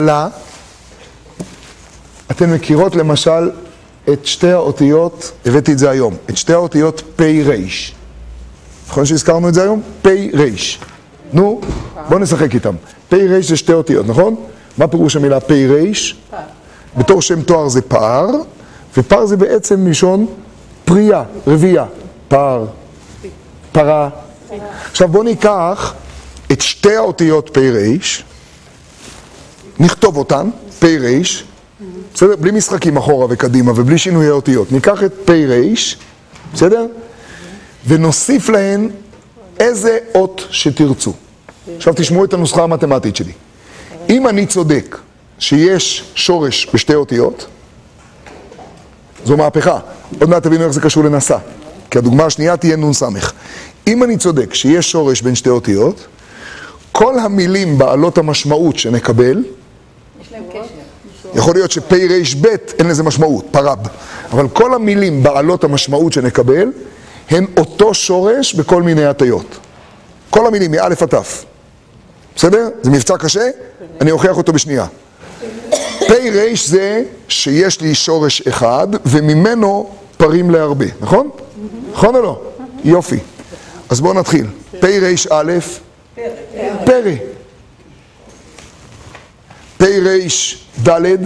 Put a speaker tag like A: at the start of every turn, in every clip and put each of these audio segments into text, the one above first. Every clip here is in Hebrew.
A: לה, אתן מכירות למשל את שתי האותיות, הבאתי את זה היום, את שתי האותיות פ' ר'. נכון שהזכרנו את זה היום? פ' ר'. נו, בואו נשחק איתם. פ' ר' זה שתי אותיות, נכון? מה פירוש המילה פ' ר'? בתור שם תואר זה פער, ופער זה בעצם מלשון פרייה, רבייה. פער, פרה. עכשיו בואו ניקח את שתי האותיות פ' ר', נכתוב אותן, פ' ר', בסדר? בלי משחקים אחורה וקדימה ובלי שינויי אותיות. ניקח את פ' ר', בסדר? ונוסיף להן איזה אות שתרצו. עכשיו תשמעו את הנוסחה המתמטית שלי. אם אני צודק שיש שורש בשתי אותיות, זו מהפכה. עוד מעט תבינו איך זה קשור לנשא. כי הדוגמה השנייה תהיה נ"ס. אם אני צודק שיש שורש בין שתי אותיות, כל המילים בעלות המשמעות שנקבל, יכול להיות שפ"רב אין לזה משמעות, פרב, אבל כל המילים בעלות המשמעות שנקבל, הן אותו שורש בכל מיני הטיות. כל המילים, מא' עד ת'. בסדר? זה מבצע קשה? אני אוכיח אותו בשנייה. פ"ר זה שיש לי שורש אחד, וממנו פרים להרבה, נכון? נכון או לא? יופי. אז בואו נתחיל. פ"א, פרא. פ"ד,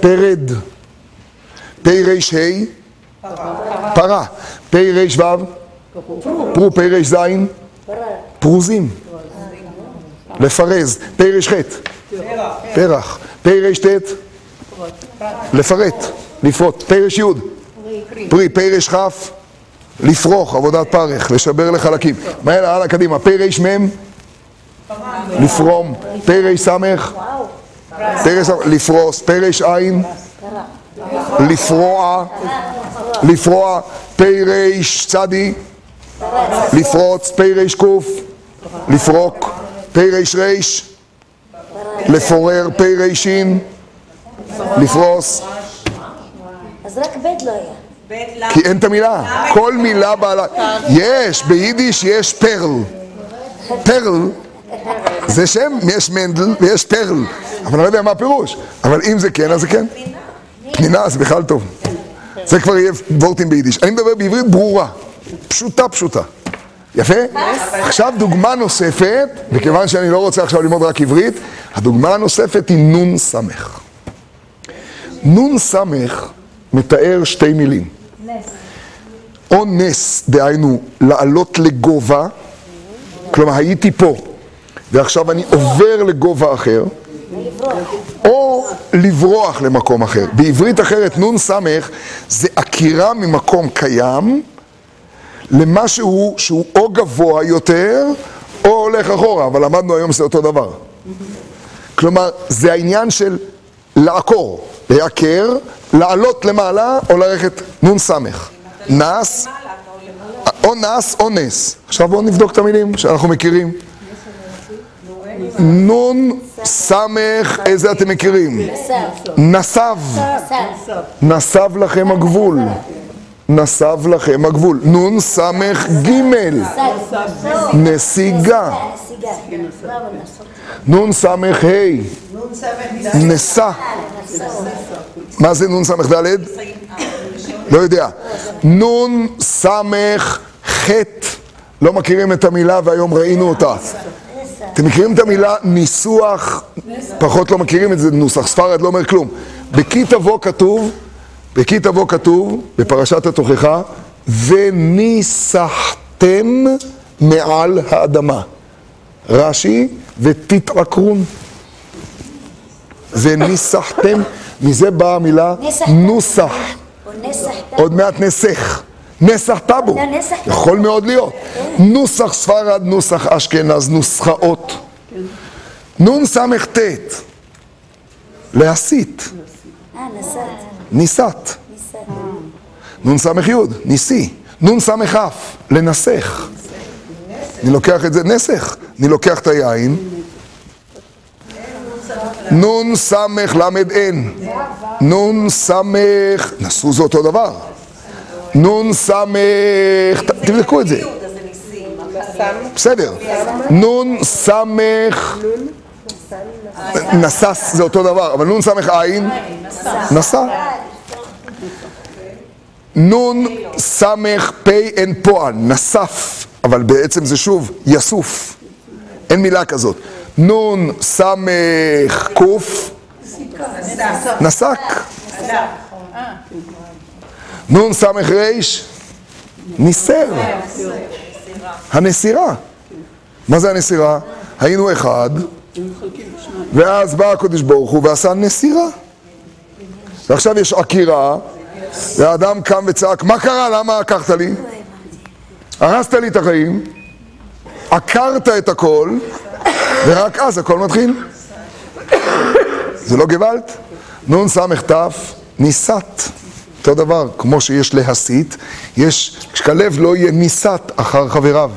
A: פרד. פ"ה, פרה. פ"ו, פרו. פ"ז, פרוזים. לפרז. פ"ח, פרח. פ"ט, לפרט, לפרוט. פ"י, פרי. פ"כ, לפרוח, עבודת פרך, לשבר לחלקים. מהר, הלאה, קדימה. פ"מ, לפרום. פ"ס, לפרוס. פ"ע, לפרוע, לפרוע. פ"צ, לפרוץ. פ"ק, לפרוק. פ"ר, לפורר. פ"ש, לפרוס.
B: אז רק ב' לא היה.
A: כי אין את המילה, כל מילה בעלה, יש, ביידיש יש פרל, פרל זה שם, יש מנדל ויש פרל, אבל אני לא יודע מה הפירוש, אבל אם זה כן אז זה כן, פנינה זה בכלל טוב, זה כבר יהיה וורטים ביידיש, אני מדבר בעברית ברורה, פשוטה פשוטה, יפה? עכשיו דוגמה נוספת, וכיוון שאני לא רוצה עכשיו ללמוד רק עברית, הדוגמה הנוספת היא נון סמך, נון סמך מתאר שתי מילים. או נס, דהיינו, לעלות לגובה, כלומר הייתי פה, ועכשיו אני עובר לגובה אחר, או לברוח למקום אחר. בעברית אחרת, נון סמך זה עקירה ממקום קיים למשהו שהוא או גבוה יותר, או הולך אחורה, אבל למדנו היום שזה אותו דבר. כלומר, זה העניין של לעקור, לעקר, לעלות למעלה או ללכת נון סמך. נס, או נס או נס. עכשיו בואו נבדוק את המילים שאנחנו מכירים. נון סמך, איזה אתם מכירים? נסב. נסב לכם הגבול. נסב לכם הגבול. נון סמך גימל. נסיגה. נון סמך ה'. נשא. מה זה נון סמך ד'? לא יודע. נון סמך חטא. לא מכירים את המילה והיום ראינו אותה. אתם מכירים את המילה ניסוח? פחות לא מכירים את זה, נוסח ספרד לא אומר כלום. בכי תבוא כתוב, בכי תבוא כתוב, בפרשת התוכחה, וניסחתם מעל האדמה. רש"י, ותתעקרון. וניסחתם, מזה באה המילה נוסח. עוד מעט נסח. נסח טאבו. יכול מאוד להיות. נוסח ספרד, נוסח אשכנז, נוסחאות. נון סמך ט' להסית. ניסת. נון סמך י' ניסי. נון סמך כ' לנסח. אני לוקח את זה, נסח. אני לוקח את היין. נון סמך למד אין. נון סמך, נסו זה אותו דבר. נון סמך, תבדקו את זה. בסדר. נון סמך נסס זה אותו דבר, אבל נון סמך עין, נסע. נון סמך פ' אין פועל, נסף, אבל בעצם זה שוב יסוף, אין מילה כזאת. נון סמך קוף, נסק. נון סמך ריש, ניסר. הנסירה. מה זה הנסירה? היינו אחד, ואז בא הקדוש ברוך הוא ועשה נסירה. ועכשיו יש עקירה, והאדם קם וצעק, מה קרה? למה עקרת לי? הרסת לי את החיים, עקרת את הכל, ורק אז הכל מתחיל. זה לא גוואלד? נון סמך תף, ניסת. אותו דבר, כמו שיש להסית, יש, שכלב לא יהיה ניסת אחר חבריו.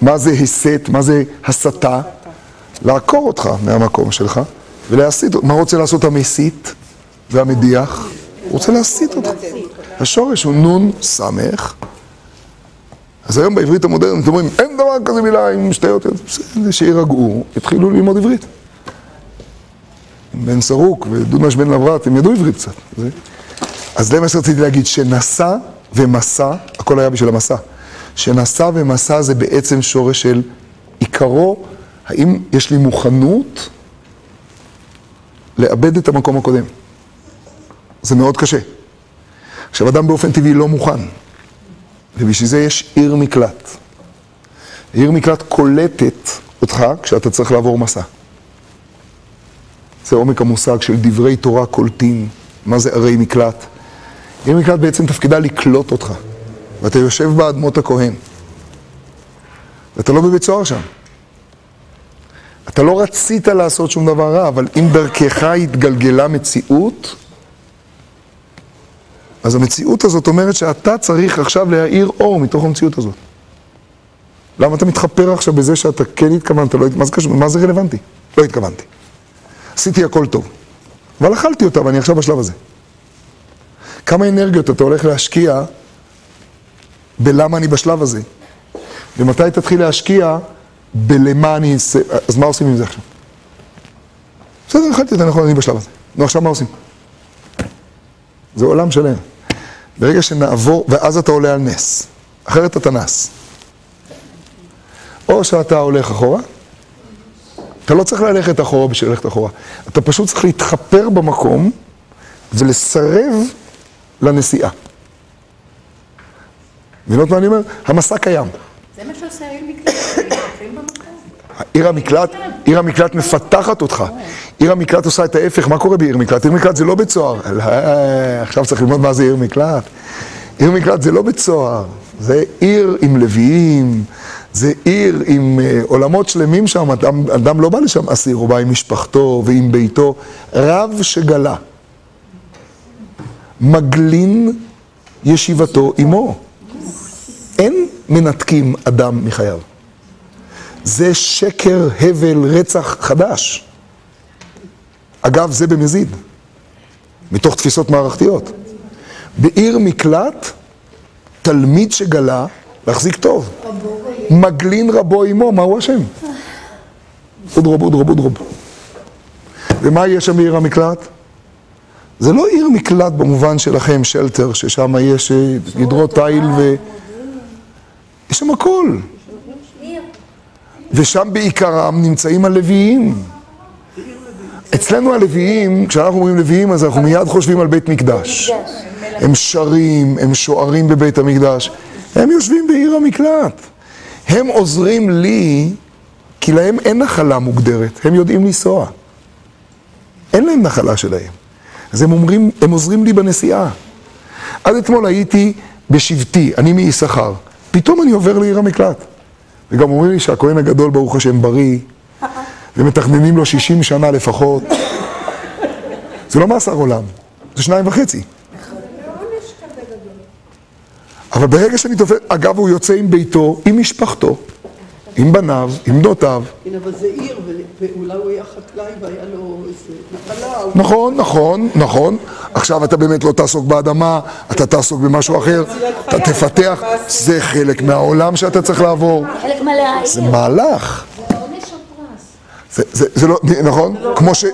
A: מה זה הסת? מה זה הסתה? לעקור אותך מהמקום שלך ולהסית. מה רוצה לעשות המסית והמדיח? הוא רוצה להסית אותך. השורש הוא נון סמך. אז היום בעברית המודרנית אומרים, אין דבר כזה מילה עם שתי אותיות. בסדר, שירגעו, יתחילו ללמוד עברית. בן סרוק ודודמש בן לברת, הם ידעו עברית קצת. אז זה מה שרציתי להגיד, שנשא ומסע, הכל היה בשביל המסע. שנשא ומסע זה בעצם שורש של עיקרו, האם יש לי מוכנות לאבד את המקום הקודם. זה מאוד קשה. עכשיו, אדם באופן טבעי לא מוכן, ובשביל זה יש עיר מקלט. עיר מקלט קולטת אותך כשאתה צריך לעבור מסע. זה עומק המושג של דברי תורה קולטים, מה זה ערי מקלט. עיר מקלט בעצם תפקידה לקלוט אותך, ואתה יושב באדמות הכהן, ואתה לא בבית סוהר שם. אתה לא רצית לעשות שום דבר רע, אבל אם דרכך התגלגלה מציאות, אז המציאות הזאת אומרת שאתה צריך עכשיו להאיר אור מתוך המציאות הזאת. למה אתה מתחפר עכשיו בזה שאתה כן התכוונת, לא, מה, זה מה זה רלוונטי? לא התכוונתי. עשיתי הכל טוב, אבל אכלתי אותה ואני עכשיו בשלב הזה. כמה אנרגיות אתה הולך להשקיע בלמה אני בשלב הזה, ומתי תתחיל להשקיע בלמה אני אעשה, אז מה עושים עם זה עכשיו? בסדר, אכלתי אותה, נכון, אני בשלב הזה. נו, עכשיו מה עושים? זה עולם שלם. ברגע שנעבור, ואז אתה עולה על נס, אחרת אתה נס. או שאתה הולך אחורה, אתה לא צריך ללכת אחורה בשביל ללכת אחורה, אתה פשוט צריך להתחפר במקום ולסרב לנסיעה. מבינות מה אני אומר? המסע קיים.
C: זה מה שעושה העיר מקלט.
A: עיר המקלט, עיר המקלט מפתחת אותך. עיר המקלט עושה את ההפך, מה קורה בעיר מקלט? עיר מקלט זה לא בית סוהר. אה, עכשיו צריך ללמוד מה זה עיר מקלט. עיר מקלט זה לא בית סוהר, זה עיר עם לוויים, זה עיר עם אה, עולמות שלמים שם, אדם, אדם לא בא לשם אסיר, הוא בא עם משפחתו ועם ביתו. רב שגלה, מגלין ישיבתו עמו. אין מנתקים אדם מחייו. זה שקר, הבל, רצח חדש. אגב, זה במזיד, מתוך תפיסות מערכתיות. בעיר מקלט, תלמיד שגלה, להחזיק טוב. מגלין רבו עמו, מה הוא אשם? אודרוב, אודרוב, אודרוב. ומה יש שם בעיר המקלט? זה לא עיר מקלט במובן שלכם, שלטר, ששם יש אה, גדרות תיל ו... יש שם הכל. ושם בעיקרם נמצאים הלוויים. אצלנו הלוויים, כשאנחנו אומרים לוויים, אז אנחנו מיד חושבים על בית מקדש. הם שרים, הם שוערים בבית המקדש. הם יושבים בעיר המקלט. הם עוזרים לי, כי להם אין נחלה מוגדרת, הם יודעים לנסוע. אין להם נחלה שלהם. אז הם אומרים, הם עוזרים לי בנסיעה. עד אתמול הייתי בשבטי, אני מיששכר. פתאום אני עובר לעיר המקלט. וגם אומרים לי שהכהן הגדול, ברוך השם, בריא, ומתכננים לו 60 שנה לפחות. זה לא מאסר עולם, זה שניים וחצי. אבל ברגע שאני תופס, אגב, הוא יוצא עם ביתו, עם משפחתו, עם בניו, עם בנותיו.
D: כן, אבל זה עיר, ואולי הוא היה חקלאי והיה לו איזה נחלה.
A: נכון, נכון, נכון. עכשיו אתה באמת לא תעסוק באדמה, אתה תעסוק במשהו אחר, אתה תפתח, זה חלק מהעולם שאתה צריך לעבור.
B: חלק מלא
A: זה
B: העיר.
A: מהלך. זה, זה, זה לא, נכון? כמו ש...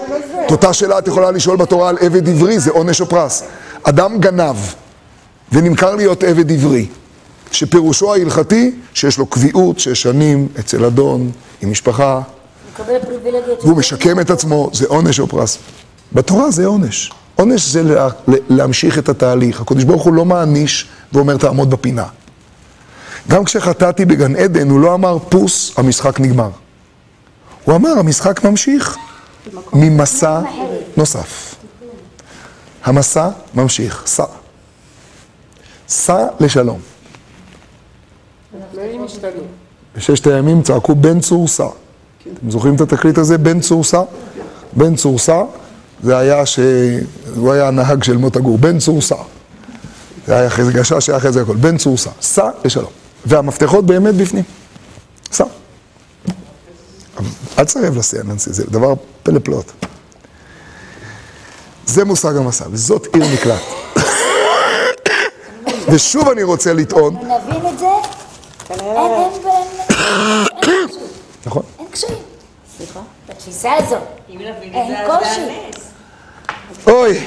A: את אותה שאלה את יכולה לשאול בתורה על עבד עברי, זה עונש או פרס. אדם גנב ונמכר להיות עבד עברי, שפירושו ההלכתי שיש לו קביעות שש שנים אצל אדון, עם משפחה. והוא משקם את עצמו, זה עונש או פרס. בתורה זה עונש. עונש זה לה, להמשיך את התהליך. הקדוש ברוך הוא לא מעניש ואומר תעמוד בפינה. גם כשחטאתי בגן עדן, הוא לא אמר פוס, המשחק נגמר. הוא אמר, המשחק ממשיך ממסע נוסף. המסע ממשיך, סע. סע לשלום. בששת הימים צעקו בן צור סע. אתם זוכרים את התקליט הזה? בן צור סע? בן צור סע, זה היה ש... הוא היה הנהג של מוטה גור, בן צור סע. זה היה אחרי זה גשש, היה אחרי זה הכל. בן צור סע, סע לשלום. והמפתחות באמת בפנים. סע. אל תסרב לסע, ננסי, זה דבר פלא פלאות. זה מושג המסע, וזאת עיר מקלט. ושוב אני רוצה לטעון,
B: נבין את זה? אין, אין,
A: נכון?
B: אין קשיים. סליחה? בתפיסה הזאת.
C: אם נבין את
B: אין
C: זה, אז זה
B: קושי.
C: הנס.
A: אוי,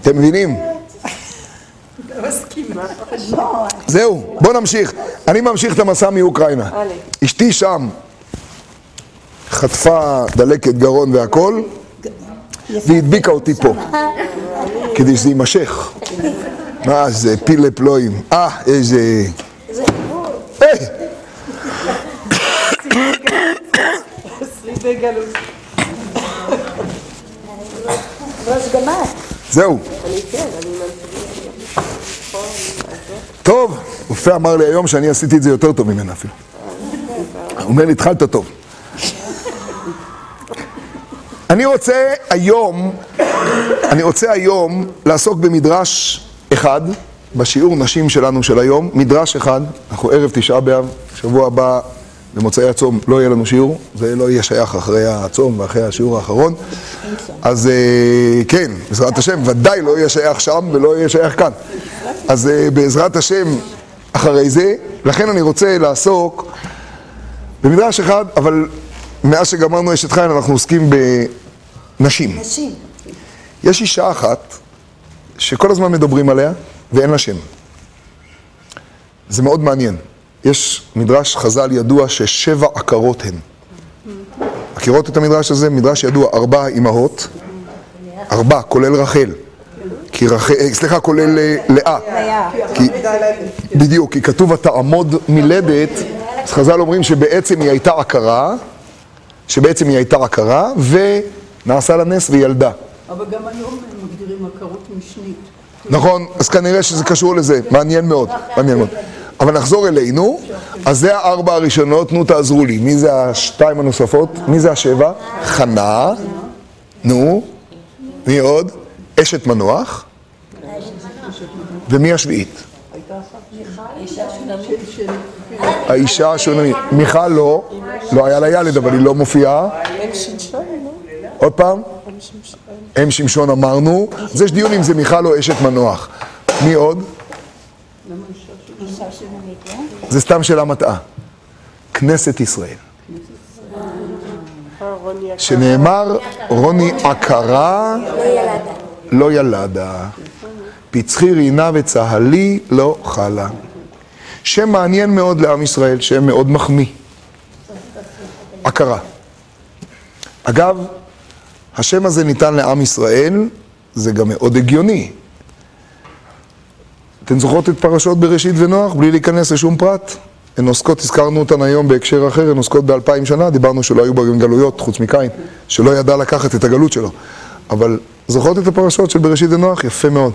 A: אתם מבינים? זהו, בואו נמשיך. אני ממשיך את המסע מאוקראינה. אשתי שם חטפה דלקת גרון והכל, והדביקה אותי פה, כדי שזה יימשך. מה זה פילה פלואים. אה, איזה...
B: זה חיבור.
A: היי!
D: שרידי גלות.
B: ראש גמד.
A: זהו. טוב, רופא אמר לי היום שאני עשיתי את זה יותר טוב ממנה אפילו. הוא אומר לי, התחלת טוב. אני רוצה היום, אני רוצה היום לעסוק במדרש אחד, בשיעור נשים שלנו של היום, מדרש אחד, אנחנו ערב תשעה באב, שבוע הבא במוצאי הצום לא יהיה לנו שיעור, זה לא יהיה שייך אחרי הצום ואחרי השיעור האחרון. אז אה, כן, בעזרת השם, ודאי לא יהיה שייך שם ולא יהיה שייך כאן. אז אה, בעזרת השם, אחרי זה, לכן אני רוצה לעסוק במדרש אחד, אבל מאז שגמרנו אשת חיל אנחנו עוסקים בנשים.
B: נשים.
A: יש אישה אחת שכל הזמן מדברים עליה ואין לה שם. זה מאוד מעניין. יש מדרש חז"ל ידוע ששבע עקרות הן. מכירות את המדרש הזה? מדרש ידוע, ארבע אמהות, ארבע, כולל רחל. כי רחל, אה, סליחה, כולל אה, לאה. בדיוק, כי כתוב התעמוד מלדת, אז חז"ל אומרים שבעצם היא הייתה עקרה, שבעצם היא הייתה עקרה, ונעשה לה נס וילדה.
D: אבל גם היום הם מגדירים עקרות משנית.
A: נכון, אז כנראה שזה קשור לזה, מעניין מאוד, מעניין מאוד. אבל נחזור אלינו, אז זה הארבע הראשונות, נו תעזרו לי, מי זה השתיים הנוספות? מי זה השבע? חנה, נו, מי עוד? אשת מנוח, ומי השביעית? האישה השונמית. מיכל לא, לא היה לה ילד, אבל היא לא מופיעה. עוד פעם? אם שמשון אמרנו, אז יש דיון אם זה מיכל או אשת מנוח. מי עוד? זה סתם שאלה מטעה. כנסת ישראל. שנאמר, רוני עקרה
B: לא ילדה.
A: פצחי רינה וצהלי לא חלה. שם מעניין מאוד לעם ישראל, שם מאוד מחמיא. עקרה. אגב, השם הזה ניתן לעם ישראל, זה גם מאוד הגיוני. אתן זוכרות את פרשות בראשית ונוח, בלי להיכנס לשום פרט? הן עוסקות, הזכרנו אותן היום בהקשר אחר, הן עוסקות באלפיים שנה, דיברנו שלא היו בהן גלויות, חוץ מקין, שלא ידע לקחת את הגלות שלו. אבל זוכרות את הפרשות של בראשית ונוח? יפה מאוד.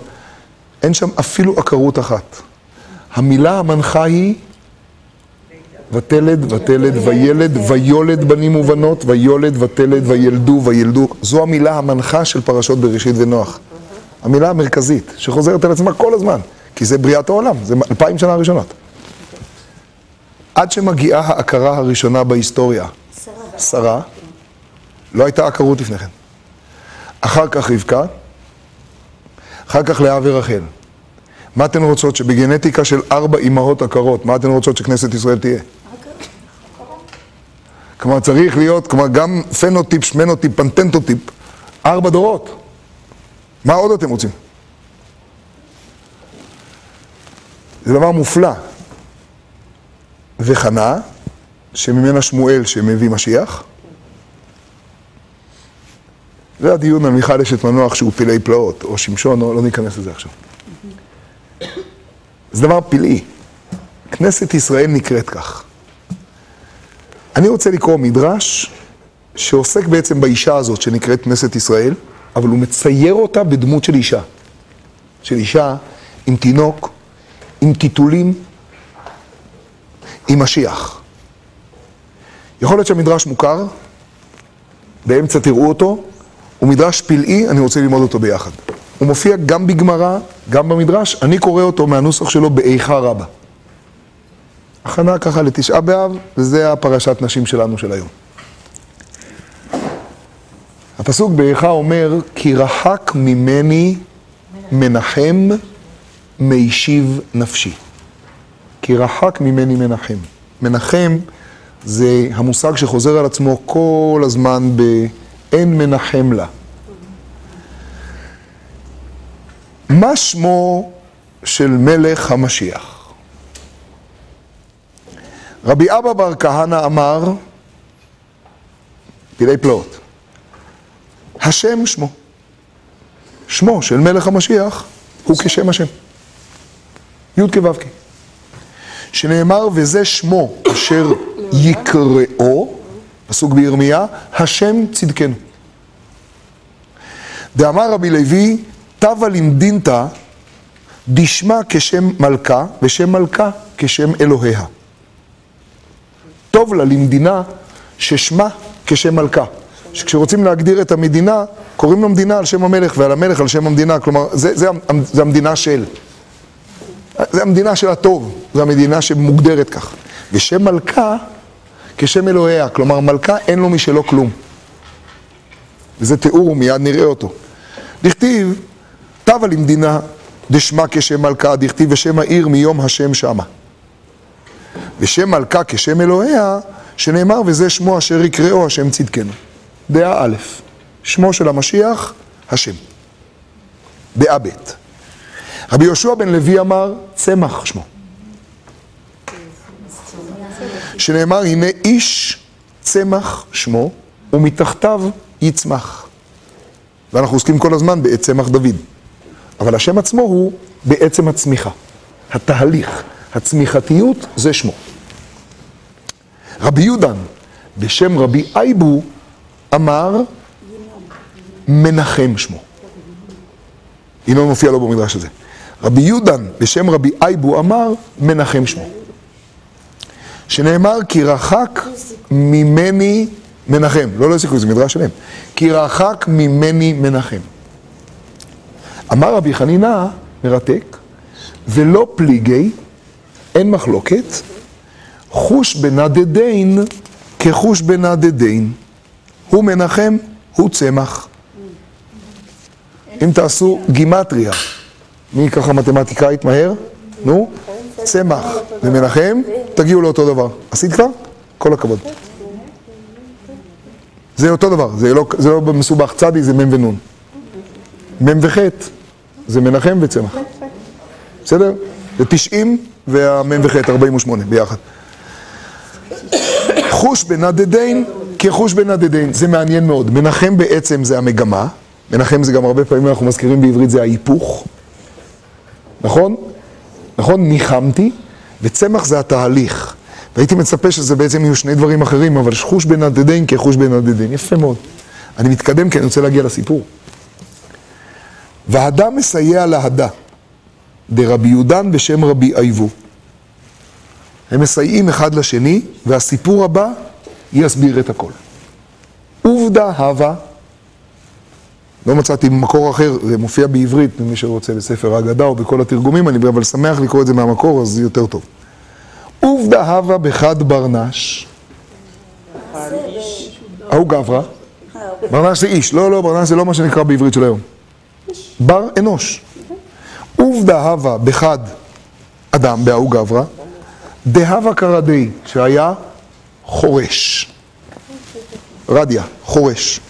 A: אין שם אפילו עקרות אחת. המילה המנחה היא ותלד, ותלד, וילד, ויולד בנים ובנות, ויולד, ותלד, וילדו, וילדו. זו המילה המנחה של פרשות בראשית ונוח. המילה המרכזית, שחוזרת על עצמה כל הזמן, כי זה בריאת העולם, זה אלפיים שנה ראשונות. עד שמגיעה ההכרה הראשונה בהיסטוריה, שרה, לא הייתה עקרות לפני כן. אחר כך רבקה, אחר כך לאה ורחל. מה אתן רוצות שבגנטיקה של ארבע אימהות עקרות, מה אתן רוצות שכנסת ישראל תהיה? כלומר צריך להיות, כלומר גם פנוטיפ, שמנוטיפ, פנטנטוטיפ, ארבע דורות. מה עוד אתם רוצים? זה דבר מופלא. וחנה, שממנה שמואל שמביא משיח. זה הדיון על מיכל אשת מנוח שהוא פלאי פלאות, או שמשון, או לא ניכנס לזה עכשיו. זה דבר פלאי. כנסת ישראל נקראת כך. אני רוצה לקרוא מדרש שעוסק בעצם באישה הזאת שנקראת כנסת ישראל, אבל הוא מצייר אותה בדמות של אישה. של אישה עם תינוק, עם טיטולים, עם משיח. יכול להיות שהמדרש מוכר, באמצע תראו אותו, הוא מדרש פלאי, אני רוצה ללמוד אותו ביחד. הוא מופיע גם בגמרא, גם במדרש, אני קורא אותו מהנוסח שלו באיכה רבה. הכנה ככה לתשעה באב, וזה הפרשת נשים שלנו של היום. הפסוק באיכה אומר, כי רחק ממני מנחם מישיב נפשי. כי רחק ממני מנחם. מנחם זה המושג שחוזר על עצמו כל הזמן ב"אין מנחם לה". מה שמו של מלך המשיח? רבי אבא בר כהנא אמר, פלאי פלאות, השם שמו. שמו של מלך המשיח הוא כשם השם. י' כו' כ'. שנאמר, וזה שמו אשר יקראו, פסוק בירמיה, השם צדקנו. דאמר רבי לוי, תבה למדינתא דשמה כשם מלכה, ושם מלכה כשם אלוהיה. טוב לה למדינה ששמה כשם מלכה. שכשרוצים להגדיר את המדינה, קוראים למדינה על שם המלך ועל המלך על שם המדינה, כלומר, זה, זה, זה המדינה של. זה המדינה של הטוב, זו המדינה שמוגדרת כך. ושם מלכה כשם אלוהיה, כלומר מלכה אין לו משלו כלום. וזה תיאור, מיד נראה אותו. דכתיב, תבה למדינה דשמה כשם מלכה, דכתיב ושם העיר מיום השם שמה. ושם מלכה כשם אלוהיה, שנאמר וזה שמו אשר יקראו השם צדקנו. דעה א', שמו של המשיח, השם. דעה ב', רבי יהושע בן לוי אמר, צמח שמו. שנאמר, הנה איש צמח שמו, ומתחתיו יצמח. ואנחנו עוסקים כל הזמן בעת צמח דוד. אבל השם עצמו הוא בעצם הצמיחה. התהליך, הצמיחתיות, זה שמו. רבי יהודן, בשם רבי אייבו, אמר, מנחם שמו. ינון מופיע לו במדרש הזה. רבי יהודן, בשם רבי אייבו, אמר, מנחם שמו. שנאמר, כי רחק ממני מנחם. לא, לא סיכוי, זה מדרש שלם. כי רחק ממני מנחם. אמר רבי חנינא, מרתק, ולא פליגי, אין מחלוקת, חוש בנדדין כחוש בנדדין. הוא מנחם, הוא צמח. אם תעשו גימטריה, מי ככה מתמטיקאית מהר? נו, צמח ומנחם, תגיעו לאותו דבר. עשית כבר? כל הכבוד. זה אותו דבר, זה לא, זה לא מסובך צדי, זה מ' ונ'. מ' וח' זה מנחם וצמח. בסדר? זה 90 והמ' וח' 48 ביחד. חוש בנדדין כחוש בנדדין, זה מעניין מאוד. מנחם בעצם זה המגמה, מנחם זה גם הרבה פעמים אנחנו מזכירים בעברית זה ההיפוך, נכון? נכון? ניחמתי, וצמח זה התהליך. והייתי מצפה שזה בעצם יהיו שני דברים אחרים, אבל חוש בנדדין כחוש בנדדין, יפה מאוד. אני מתקדם כי אני רוצה להגיע לסיפור. והדה מסייע להדה, דרבי יהודן בשם רבי אייבו. הם מסייעים אחד לשני, והסיפור הבא יסביר את הכל. עובדה הווה, לא מצאתי מקור אחר, זה מופיע בעברית, למי שרוצה בספר ההגדה או בכל התרגומים, אני אבל שמח לקרוא את זה מהמקור, אז זה יותר טוב. עובדה הווה בחד ברנש. ההוא גברא. ברנש זה איש, לא, לא, ברנש זה לא מה שנקרא בעברית של היום. בר אנוש. עובדה הווה בחד אדם, בההוא גברא. דהווה קרדי, שהיה חורש. רדיה, חורש.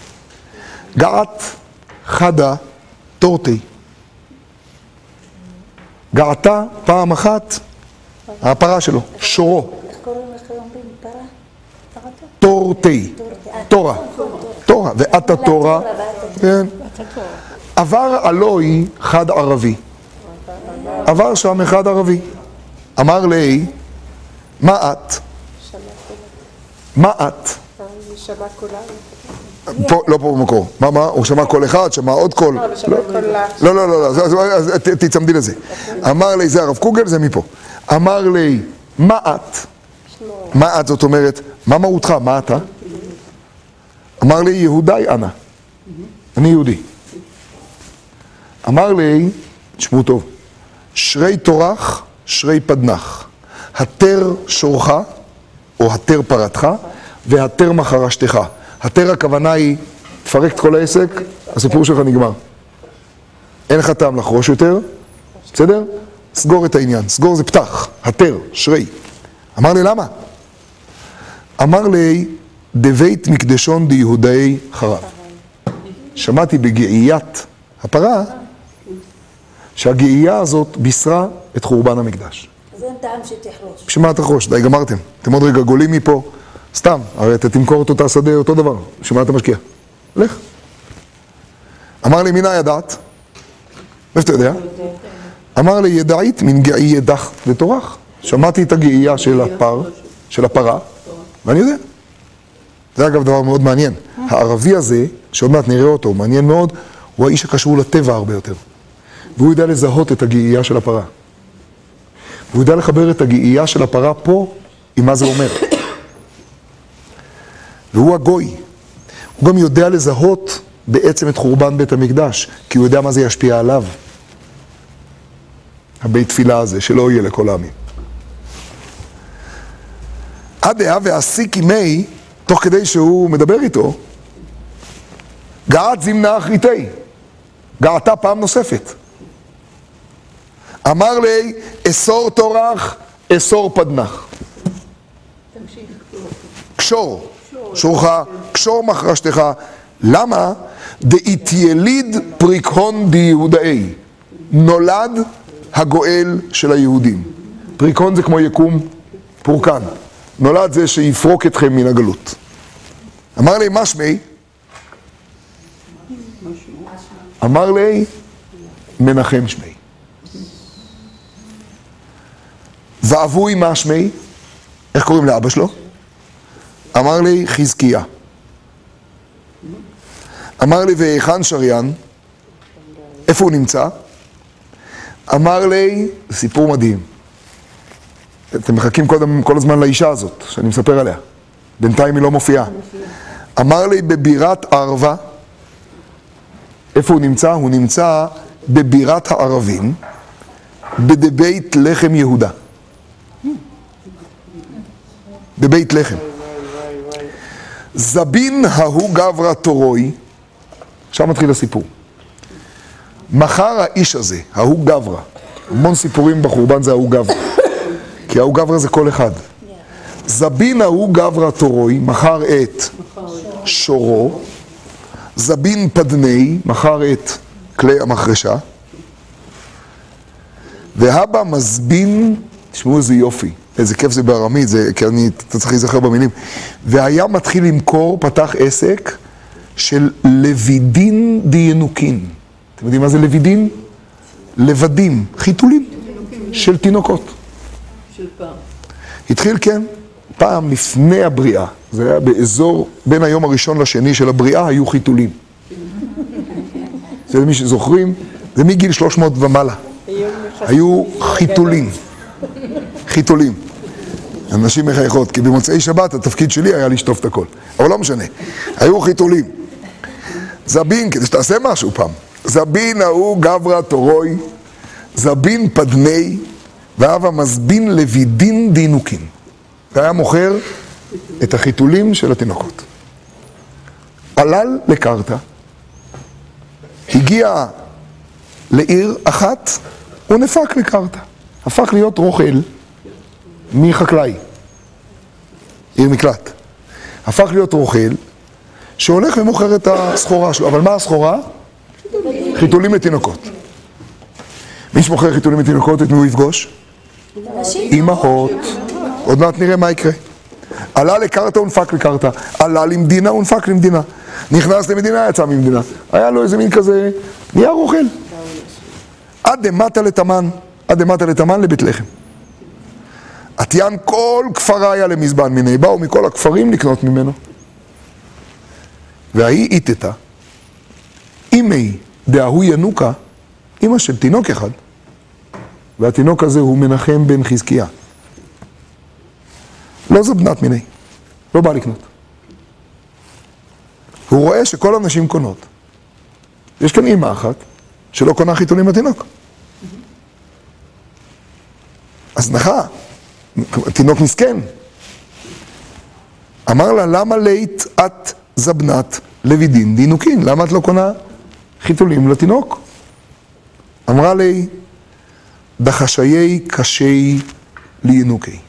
A: געת חדה טורטי. געתה פעם אחת הפרה שלו, שורו? טורטי, תורה, תורה, ואת התורה, כן. עבר עלוי חד ערבי, עבר שם אחד ערבי, אמר לי, מה את? מה את? פה, לא פה במקור. מה, מה? הוא שמע קול אחד, שמע עוד קול. לא, לא, לא, לא, תצמדי לזה. אמר לי, זה הרב קוגל, זה מפה. אמר לי, מה את? מה את זאת אומרת, מה מהותך, מה אתה? אמר לי, יהודי אנא. אני יהודי. אמר לי, תשמעו טוב, שרי תורך, שרי פדנח. התר שורך, או התר פרתך, והתר מחרשתך. התר הכוונה היא, תפרק את כל העסק, הסיפור שלך נגמר. אין לך טעם לחרוש יותר, בסדר? סגור את העניין, סגור זה פתח, התר, שרי. אמר לי, למה? אמר לי, דבית מקדשון דיהודאי חרב. שמעתי בגאיית הפרה, שהגאייה הזאת בישרה את חורבן המקדש.
B: אז אין טעם שתחרוש.
A: בשביל מה תחרוש? די, גמרתם. אתם עוד רגע גולים מפה. סתם, הרי אתה תמכור את אותה שדה אותו דבר. בשביל מה אתה משקיע? לך. אמר לי, מינה ידעת? מאיפה אתה יודע? אמר לי, ידעית מן גאי ידך ותורך. שמעתי את הגאייה של הפר, של הפרה, ואני יודע. זה אגב דבר מאוד מעניין. הערבי הזה, שעוד מעט נראה אותו, מעניין מאוד, הוא האיש הקשור לטבע הרבה יותר. והוא יודע לזהות את הגאייה של הפרה. והוא יודע לחבר את הגאייה של הפרה פה עם מה זה אומר. והוא הגוי. הוא גם יודע לזהות בעצם את חורבן בית המקדש, כי הוא יודע מה זה ישפיע עליו. הבית תפילה הזה, שלא יהיה לכל העמים. עד דעה והסיק ימי, תוך כדי שהוא מדבר איתו, געת זמנה אחריתי, געתה פעם נוספת. אמר לי, אסור תורך, אסור פדנח. קשור, שורך, קשור מחרשתך. למה? דאיתיליד פריק הון דיהודאי. נולד הגואל של היהודים. פריק הון זה כמו יקום פורקן. נולד זה שיפרוק אתכם מן הגלות. אמר לי, מה שמי? אמר לי, מנחם שמי. ואבוי מה שמי? איך קוראים לאבא שלו? אמר לי, חזקיה. אמר לי, והיכן שריין? איפה הוא נמצא? אמר לי, סיפור מדהים. אתם מחכים קודם, כל הזמן לאישה הזאת, שאני מספר עליה. בינתיים היא לא מופיעה. אמר לי, בבירת ערבה, איפה הוא נמצא? הוא נמצא בבירת הערבים, בדבית לחם יהודה. בבית לחם. זבין ההוא גברא תורוי, עכשיו מתחיל הסיפור. מחר האיש הזה, ההוא גברא, המון סיפורים בחורבן זה ההוא גברא, כי ההוא גברא זה כל אחד. זבין ההוא גברא תורוי, מכר את שורו, זבין פדני, מכר את כלי המחרשה, והבא מזבין, תשמעו איזה יופי, איזה כיף זה בארמית, זה, כי אני, אתה צריך להיזכר במילים. והיה מתחיל למכור, פתח עסק של לבידין דיינוקין. אתם יודעים מה זה לבידין? לבדים, חיתולים של תינוקות.
D: של פעם.
A: התחיל, כן, פעם לפני הבריאה, זה היה באזור, בין היום הראשון לשני של הבריאה, היו חיתולים. זה למי שזוכרים, זה מגיל 300 ומעלה. היו חיתולים. חיתולים. אנשים מחייכות, כי במוצאי שבת התפקיד שלי היה לשטוף את הכל. אבל לא משנה, היו חיתולים. זבין, כדי שתעשה משהו פעם. זבין ההוא גברא תורוי, זבין פדני, והווה מזבין לבידין דינוקין. והיה מוכר את החיתולים של התינוקות. פלל לקרתא, הגיע לעיר אחת, הוא נפק לקרתא. הפך להיות רוכל מחקלאי, עיר מקלט. הפך להיות רוכל, שהולך ומוכר את הסחורה שלו. אבל מה הסחורה? חיתולים לתינוקות. מי שמוכר חיתולים לתינוקות, את מי הוא יפגוש? אימהות. עוד מעט נראה מה יקרה. עלה לקרתא ונפק לקרתא, עלה למדינה ונפק למדינה. נכנס למדינה, יצא ממדינה. היה לו איזה מין כזה, נהיה רוכל. עד דמטה לתמן, עד דמטה לתמן לבית לחם. עטיין כל כפריה למזבן מיני, באו מכל הכפרים לקנות ממנו. וההיא איתתה, אימי דההוא ינוקה, אימא של תינוק אחד, והתינוק הזה הוא מנחם בן חזקיה. לא זו בנת מיני, לא בא לקנות. הוא רואה שכל הנשים קונות. יש כאן אימא אחת שלא קונה חיתולים לתינוק. הזנחה, תינוק מסכן. אמר לה, למה לית את זבנת לוידין דינוקין? למה את לא קונה חיתולים לתינוק? אמרה לי, דחשיי קשי לינוקי.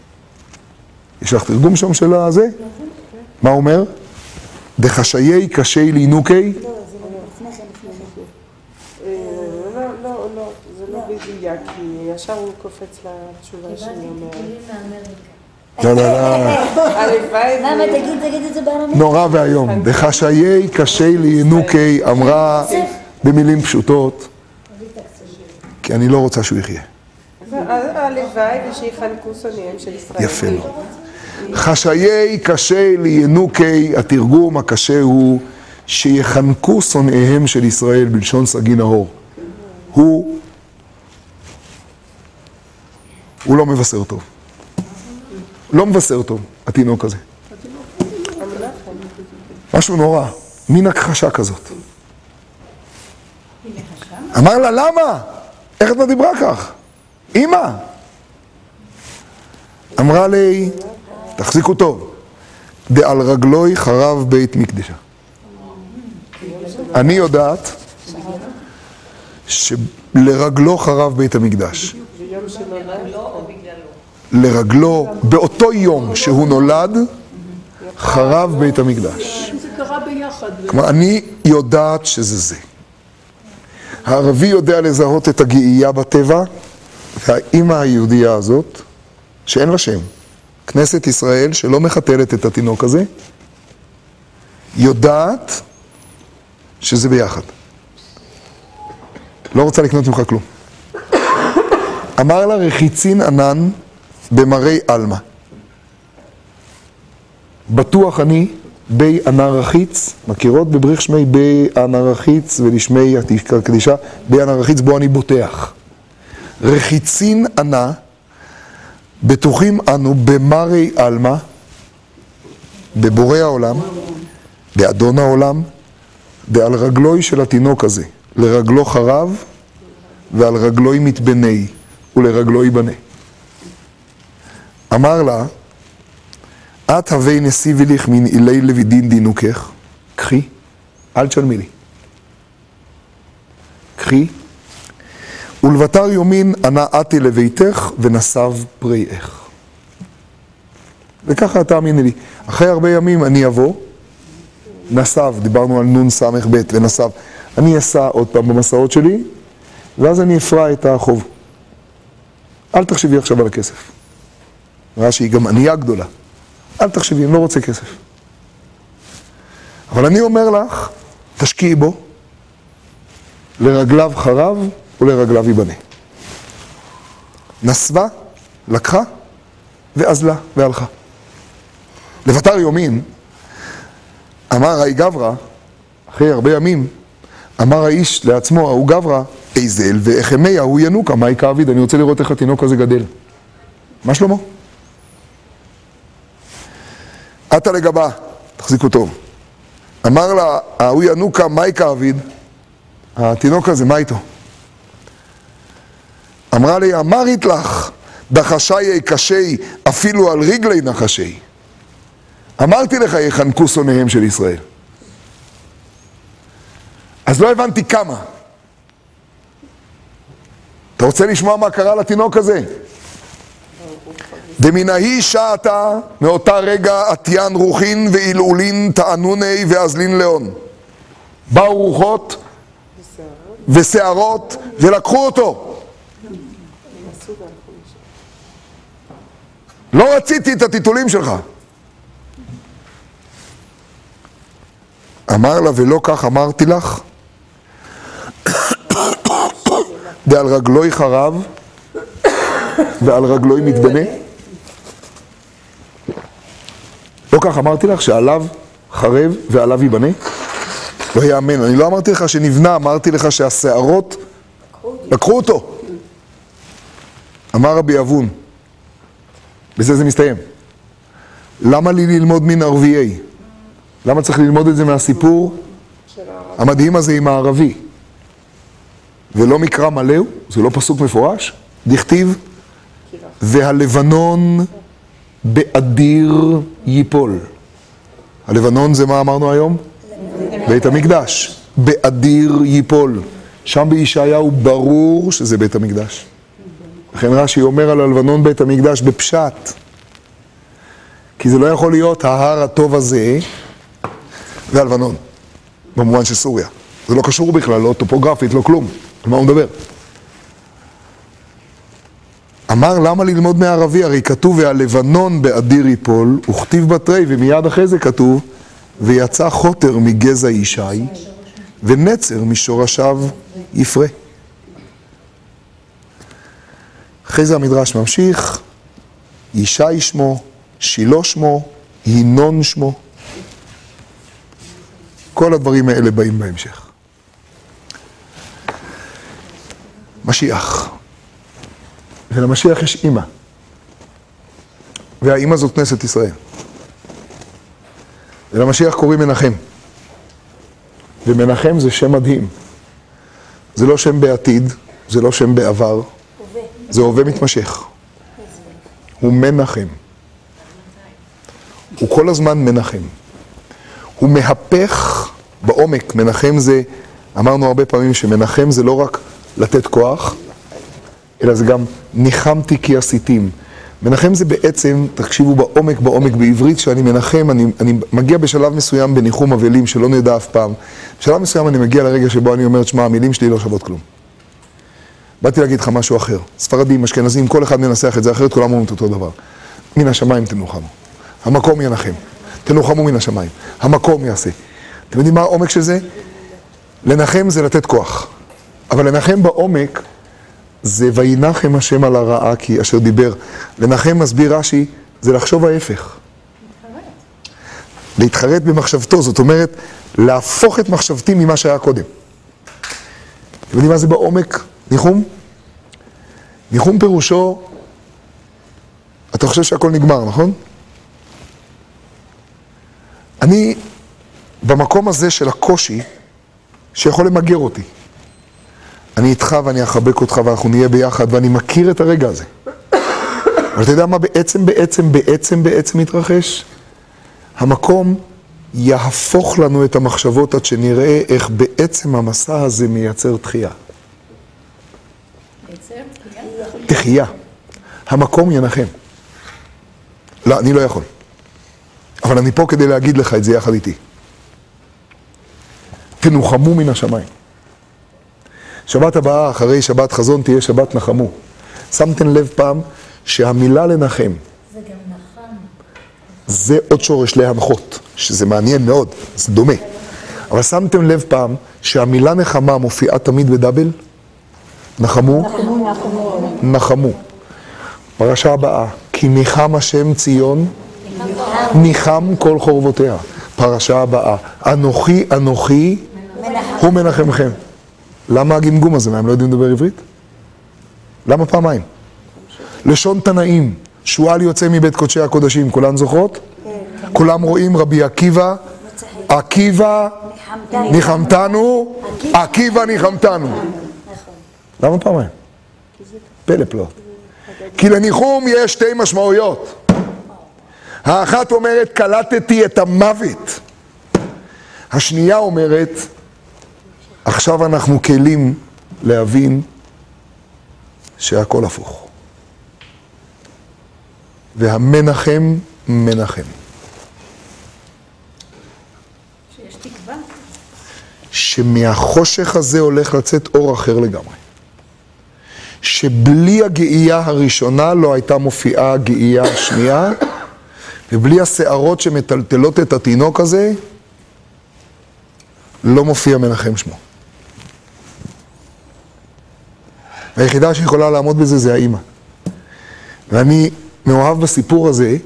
A: יש לך תרגום שם של הזה? מה אומר? דחשיי קשי לינוקי?
B: לא, זה לא, לפני כן, לפני כן.
E: אה, לא, לא, לא, זה לא מדויק, כי ישר הוא קופץ לתשובה שלי אומרת.
A: לא, לא, לא.
E: הלוואי
B: למה, תגיד, תגיד את זה בארמית?
A: נורא ואיום. דחשיי קשי לינוקי אמרה במילים פשוטות, כי אני לא רוצה שהוא יחיה.
E: הלוואי ושיחנקו שונאיהם של ישראל.
A: יפה מאוד. חשיי קשה לינוקי, התרגום הקשה הוא שיחנקו שונאיהם של ישראל בלשון סגי נהור. הוא, הוא לא מבשר טוב. לא מבשר טוב, התינוק הזה. משהו נורא, מין הכחשה כזאת. אמר לה, למה? איך את לא דיברה כך? אמא! אמרה לי, תחזיקו טוב, דעל רגלוי חרב בית מקדשה. אני יודעת שלרגלו חרב בית המקדש. לרגלו, באותו יום שהוא נולד, חרב בית המקדש.
D: זה קרה ביחד.
A: כלומר, אני יודעת שזה זה. הערבי יודע לזהות את הגאייה בטבע, והאימא היהודייה הזאת, שאין לה שם, כנסת ישראל, שלא מחתלת את התינוק הזה, יודעת שזה ביחד. לא רוצה לקנות ממך כלום. אמר לה רחיצין ענן במראי עלמא. בטוח אני בי ענן רחיץ, מכירות בבריך שמי בי ענן רחיץ ולשמי הקדישה, בי ענן רחיץ בו אני בוטח. רחיצין ענה, בטוחים אנו במרי עלמא, בבורא העולם, באדון העולם, ועל רגלוי של התינוק הזה, לרגלו חרב ועל רגלוי מתבני ולרגלו ייבנה. אמר לה, את הווי נסיבי לך מן אילי לוידין דינוקך, קחי, אל תשלמי לי. קחי, ולבתר יומין ענה אתי לביתך ונסב פריך. וככה תאמיני לי, אחרי הרבה ימים אני אבוא, נסב, דיברנו על נון סמך ב' ונסב, אני אסע עוד פעם במסעות שלי, ואז אני אפרע את החוב. אל תחשבי עכשיו על הכסף. ראה שהיא גם ענייה גדולה. אל תחשבי, אני לא רוצה כסף. אבל אני אומר לך, תשקיעי בו, לרגליו חרב ולרגליו ייבנה. נסבה, לקחה, ואזלה, והלכה. לבתר יומין, אמר האי גברא, אחרי הרבה ימים, אמר האיש לעצמו, ההוא גברא, איזל ואיכמיה הוא ינוקה, מה יקר אביד? אני רוצה לראות איך התינוק הזה גדל. מה שלמה? עתה לגבה, תחזיקו טוב. אמר לה, ההוא ינוקה, מה יקר אביד? התינוק הזה, מה איתו? אמרה לי, אמרית לך, דחשי קשי, אפילו על רגלי נחשי. אמרתי לך, יחנקו שונאיהם של ישראל. אז לא הבנתי כמה. אתה רוצה לשמוע מה קרה לתינוק הזה? דמן ההיא שעתה, מאותה רגע עטיין רוחין ועילעולין תענוני ואזלין לאון. באו רוחות ושערות ולקחו אותו. לא רציתי את הטיטולים שלך. אמר לה, ולא כך אמרתי לך, דעל רגלוי חרב ועל רגלוי מתבנה. לא כך אמרתי לך שעליו חרב ועליו ייבנה? לא יאמן, אני לא אמרתי לך שנבנה, אמרתי לך שהשערות לקחו אותו. אמר רבי אבון, בזה זה מסתיים. למה לי ללמוד מן ערביי? למה צריך ללמוד את זה מהסיפור המדהים הזה עם הערבי? ולא מקרא מלא הוא, זה לא פסוק מפורש, דכתיב, והלבנון באדיר ייפול. הלבנון זה מה אמרנו היום? בית המקדש. באדיר ייפול. שם בישעיהו ברור שזה בית המקדש. לכן רש"י אומר על הלבנון בית המקדש בפשט. כי זה לא יכול להיות ההר הטוב הזה והלבנון, במובן של סוריה. זה לא קשור בכלל, לא טופוגרפית, לא כלום. על מה הוא מדבר? אמר למה ללמוד מערבי? הרי כתוב והלבנון באדיר יפול, וכתיב בתרי, ומיד אחרי זה כתוב ויצא חוטר מגזע ישי, ונצר משורשיו יפרה. אחרי זה המדרש ממשיך, ישי שמו, שילה שמו, ינון שמו. כל הדברים האלה באים בהמשך. משיח. ולמשיח יש אימא. והאימא זאת כנסת ישראל. ולמשיח קוראים מנחם. ומנחם זה שם מדהים. זה לא שם בעתיד, זה לא שם בעבר, זה הווה מתמשך. הוא מנחם. הוא כל הזמן מנחם. הוא מהפך בעומק. מנחם זה, אמרנו הרבה פעמים שמנחם זה לא רק לתת כוח, אלא זה גם ניחמתי כי עשיתים. מנחם זה בעצם, תקשיבו בעומק בעומק בעברית, שאני מנחם, אני, אני מגיע בשלב מסוים בניחום אבלים שלא נדע אף פעם. בשלב מסוים אני מגיע לרגע שבו אני אומר, שמע, המילים שלי לא שוות כלום. באתי להגיד לך משהו אחר. ספרדים, אשכנזים, כל אחד מנסח את זה אחרת, כולם אומרים את אותו דבר. מן השמיים תנוחמו. המקום ינחם. תנוחמו מן השמיים. המקום יעשה. אתם יודעים מה העומק של זה? לנחם זה לתת כוח. אבל לנחם בעומק זה וינחם השם על הרעה כי אשר דיבר. לנחם מסביר רש"י, זה לחשוב ההפך. להתחרט במחשבתו, זאת אומרת, להפוך את מחשבתי ממה שהיה קודם. אתם יודעים מה זה בעומק ניחום? ניחום פירושו, אתה חושב שהכל נגמר, נכון? אני במקום הזה של הקושי, שיכול למגר אותי. אני איתך ואני אחבק אותך ואנחנו נהיה ביחד ואני מכיר את הרגע הזה. אבל אתה יודע מה בעצם, בעצם, בעצם, בעצם מתרחש? המקום יהפוך לנו את המחשבות עד שנראה איך בעצם המסע הזה מייצר תחייה. תחייה. המקום ינחם. לא, אני לא יכול. אבל אני פה כדי להגיד לך את זה יחד איתי. תנוחמו מן השמיים. שבת הבאה, אחרי שבת חזון, תהיה שבת נחמו. שמתם לב פעם שהמילה לנחם,
B: זה גם נחם.
A: זה עוד שורש להנחות, שזה מעניין מאוד, זה דומה. אבל שמתם לב פעם שהמילה נחמה מופיעה תמיד בדאבל? נחמו? נחמו. פרשה הבאה, כי ניחם השם ציון, ניחם כל חורבותיה. פרשה הבאה, אנוכי אנוכי הוא מנחמכם. למה הגמגום הזה? מה, הם לא יודעים לדבר עברית? למה פעמיים? לשון תנאים, שועל יוצא מבית קודשי הקודשים, כולן זוכרות? כולם רואים רבי עקיבא, עקיבא ניחמתנו, עקיבא ניחמתנו. למה פעמיים? פלא פלאות. כי לניחום יש שתי משמעויות. האחת אומרת, קלטתי את המוות. השנייה אומרת, עכשיו אנחנו כלים להבין שהכל הפוך. והמנחם מנחם.
C: שיש תקווה.
A: שמהחושך הזה הולך לצאת אור אחר לגמרי. שבלי הגאייה הראשונה לא הייתה מופיעה הגאייה השנייה, ובלי השערות שמטלטלות את התינוק הזה, לא מופיע מנחם שמו. היחידה שיכולה לעמוד בזה זה האימא. ואני מאוהב בסיפור הזה,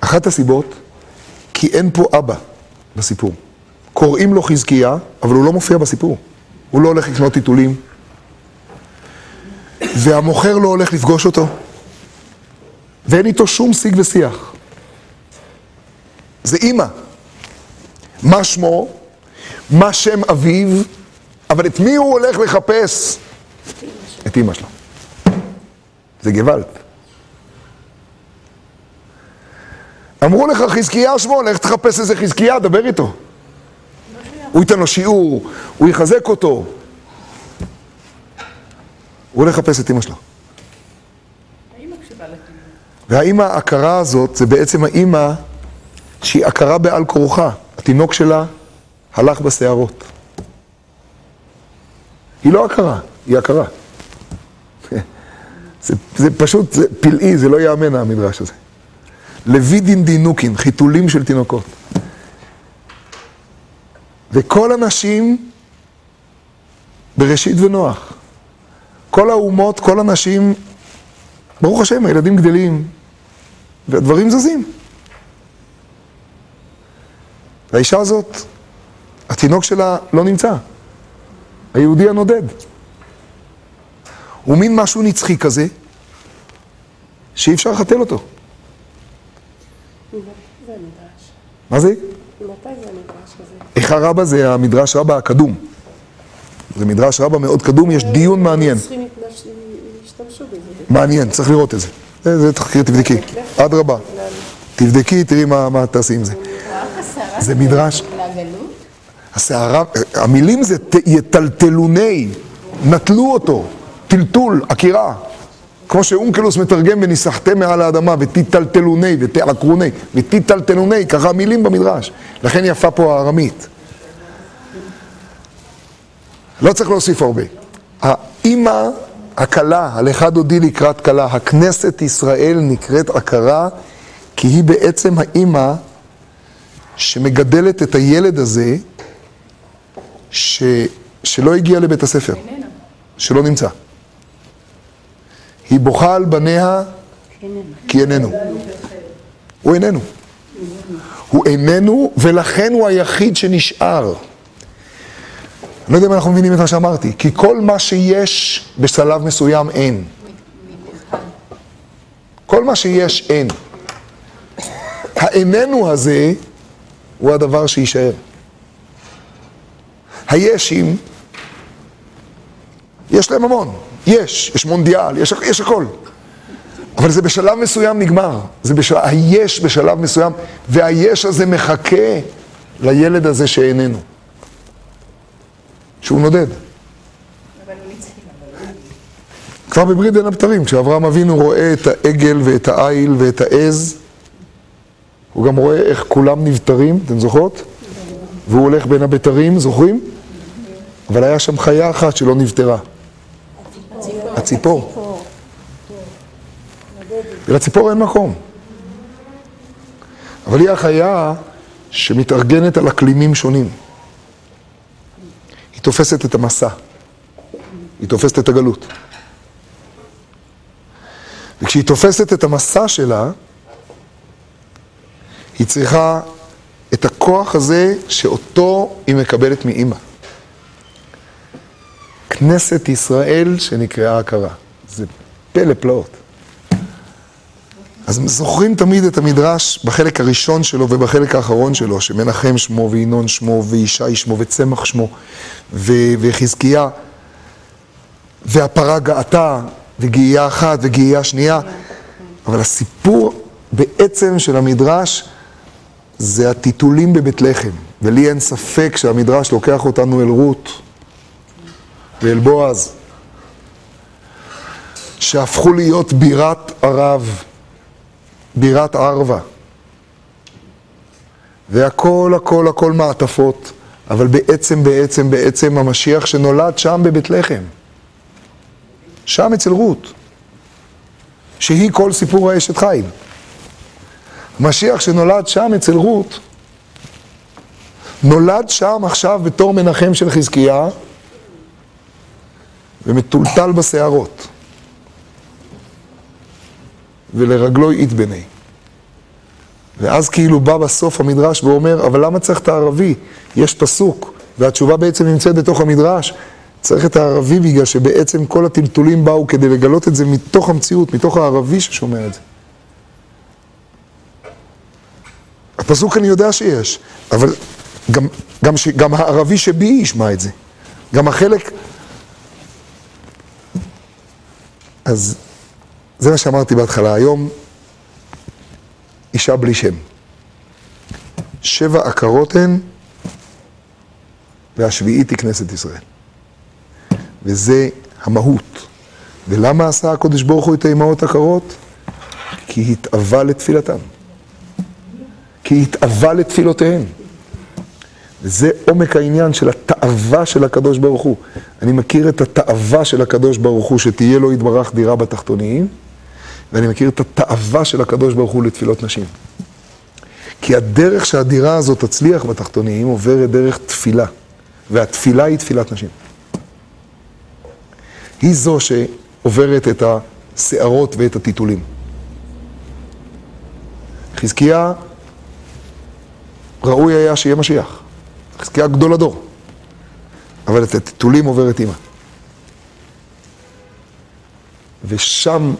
A: אחת הסיבות, כי אין פה אבא בסיפור. קוראים לו חזקיה, אבל הוא לא מופיע בסיפור. הוא לא הולך לקנות טיטולים, והמוכר לא הולך לפגוש אותו, ואין איתו שום שיג ושיח. זה אימא. מה שמו? מה שם אביו? אבל את מי הוא הולך לחפש? את אימא שלו. זה גוואלד. אמרו לך חזקיה שמו, לך תחפש איזה חזקיה, דבר איתו. הוא ייתן לו שיעור, הוא יחזק אותו. הוא הולך לחפש את אימא שלו. והאימא ההכרה הזאת, זה בעצם האימא שהיא הכרה בעל כורחה. התינוק שלה הלך בשערות. היא לא הכרה, היא הכרה. זה, זה פשוט, זה פלאי, זה לא ייאמן המדרש הזה. לוידין דינוקין, חיתולים של תינוקות. וכל הנשים בראשית ונוח. כל האומות, כל הנשים, ברוך השם, הילדים גדלים, והדברים זזים. והאישה הזאת, התינוק שלה לא נמצא. היהודי הנודד. הוא מין משהו נצחי כזה, שאי אפשר לחתל אותו. מה זה?
E: מתי זה המדרש הזה?
A: איכה רבה זה המדרש רבה הקדום. זה מדרש רבה מאוד קדום, יש דיון מעניין. מעניין, צריך לראות את זה. זה, תחקיר, תבדקי. אדרבה. תבדקי, תראי מה, תעשי עם זה. זה מדרש. הסערה, המילים זה יטלטלוני, נטלו אותו, טלטול, עקירה. כמו שאונקלוס מתרגם וניסחתם מעל האדמה, ותטלטלוני ותעקרוני, ותטלטלוני, ככה המילים במדרש. לכן יפה פה הארמית. לא צריך להוסיף הרבה. האימא, הכלה, הלכה דודי לקראת כלה, הכנסת ישראל נקראת עקרה, כי היא בעצם האימא שמגדלת את הילד הזה, ש... שלא הגיע לבית הספר, שלא נמצא. היא בוכה על בניה כי איננו. הוא איננו. הוא איננו, ולכן הוא היחיד שנשאר. אני לא יודע אם אנחנו מבינים את מה שאמרתי, כי כל מה שיש בשלב מסוים אין. כל מה שיש אין. האיננו הזה הוא הדבר שיישאר. הישים, יש להם המון. יש, יש מונדיאל, יש, יש הכל. אבל זה בשלב מסוים נגמר. זה בשלב, היש בשלב מסוים, והיש הזה מחכה לילד הזה שאיננו. שהוא נודד. כבר בברית בין הבתרים, כשאברהם אבינו רואה את העגל ואת העיל ואת העז, הוא גם רואה איך כולם נבתרים, אתן זוכרות? והוא הולך בין הבתרים, זוכרים? אבל היה שם חיה אחת שלא נבתרה. הציפור. ולציפור אין מקום. אבל היא החיה שמתארגנת על אקלימים שונים. היא תופסת את המסע. היא תופסת את הגלות. וכשהיא תופסת את המסע שלה, היא צריכה את הכוח הזה שאותו היא מקבלת מאימא. כנסת ישראל שנקראה הכרה. זה פלא פלאות. אז זוכרים תמיד את המדרש בחלק הראשון שלו ובחלק האחרון שלו, שמנחם שמו וינון שמו וישי שמו וצמח שמו ו- וחזקיה והפרה גאתה וגאייה אחת וגאייה שנייה, אבל הסיפור בעצם של המדרש זה הטיטולים בבית לחם, ולי אין ספק שהמדרש לוקח אותנו אל רות ואל בועז, שהפכו להיות בירת ערב. בירת ערבה. והכל הכל הכל מעטפות, אבל בעצם בעצם בעצם המשיח שנולד שם בבית לחם. שם אצל רות. שהיא כל סיפור האשת חיל. המשיח שנולד שם אצל רות, נולד שם עכשיו בתור מנחם של חזקיה ומטולטל בשערות. ולרגלו יתבני. ואז כאילו בא בסוף המדרש ואומר, אבל למה צריך את הערבי? יש פסוק, והתשובה בעצם נמצאת בתוך המדרש. צריך את הערבי בגלל שבעצם כל הטלטולים באו כדי לגלות את זה מתוך המציאות, מתוך הערבי ששומע את זה. הפסוק אני יודע שיש, אבל גם, גם, ש, גם הערבי שבי ישמע את זה. גם החלק... אז זה מה שאמרתי בהתחלה. היום אישה בלי שם. שבע עקרות הן, והשביעית היא כנסת ישראל. וזה המהות. ולמה עשה הקדוש ברוך הוא את האמהות עקרות? כי התאווה לתפילתם. כי התאווה לתפילותיהם. וזה עומק העניין של התאווה של הקדוש ברוך הוא. אני מכיר את התאווה של הקדוש ברוך הוא שתהיה לו יתברך דירה בתחתוניים, ואני מכיר את התאווה של הקדוש ברוך הוא לתפילות נשים. כי הדרך שהדירה הזאת תצליח בתחתוניים עוברת דרך תפילה, והתפילה היא תפילת נשים. היא זו שעוברת את השערות ואת הטיטולים. חזקיה ראוי היה שיהיה משיח. חזקיה גדול הדור. אבל את הטיטולים עוברת אימא. ושם,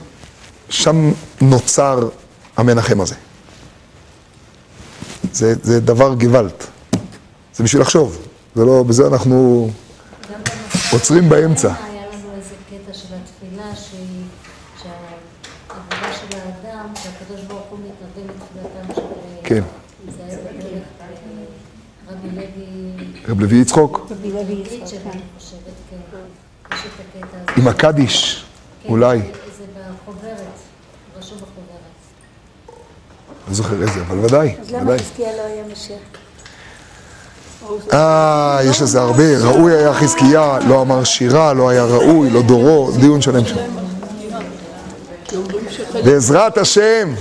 A: שם נוצר המנחם הזה. זה, זה דבר גוואלד. זה בשביל לחשוב. זה לא, בזה אנחנו עוצרים באמצע.
B: היה לנו איזה קטע של התפילה, שהיא, שהעבודה של האדם, שהקדוש ברוך הוא מתנדב לתפילתם של...
A: כן.
B: זה היה בדרך אה, רבי לוי
A: רב לוי יצחוק. עם הקדיש,
B: כן,
A: אולי.
B: זה בחוברת, רשום בחוברת.
A: לא זוכר איזה, אבל ודאי,
B: אז למה
A: ודאי.
B: חזקיה לא היה משיח?
A: אה, יש לזה הרבה. ראוי היה חזקיה, לא אמר שירה, לא היה ראוי, לא דורו, דיון שלם שם. בעזרת השם.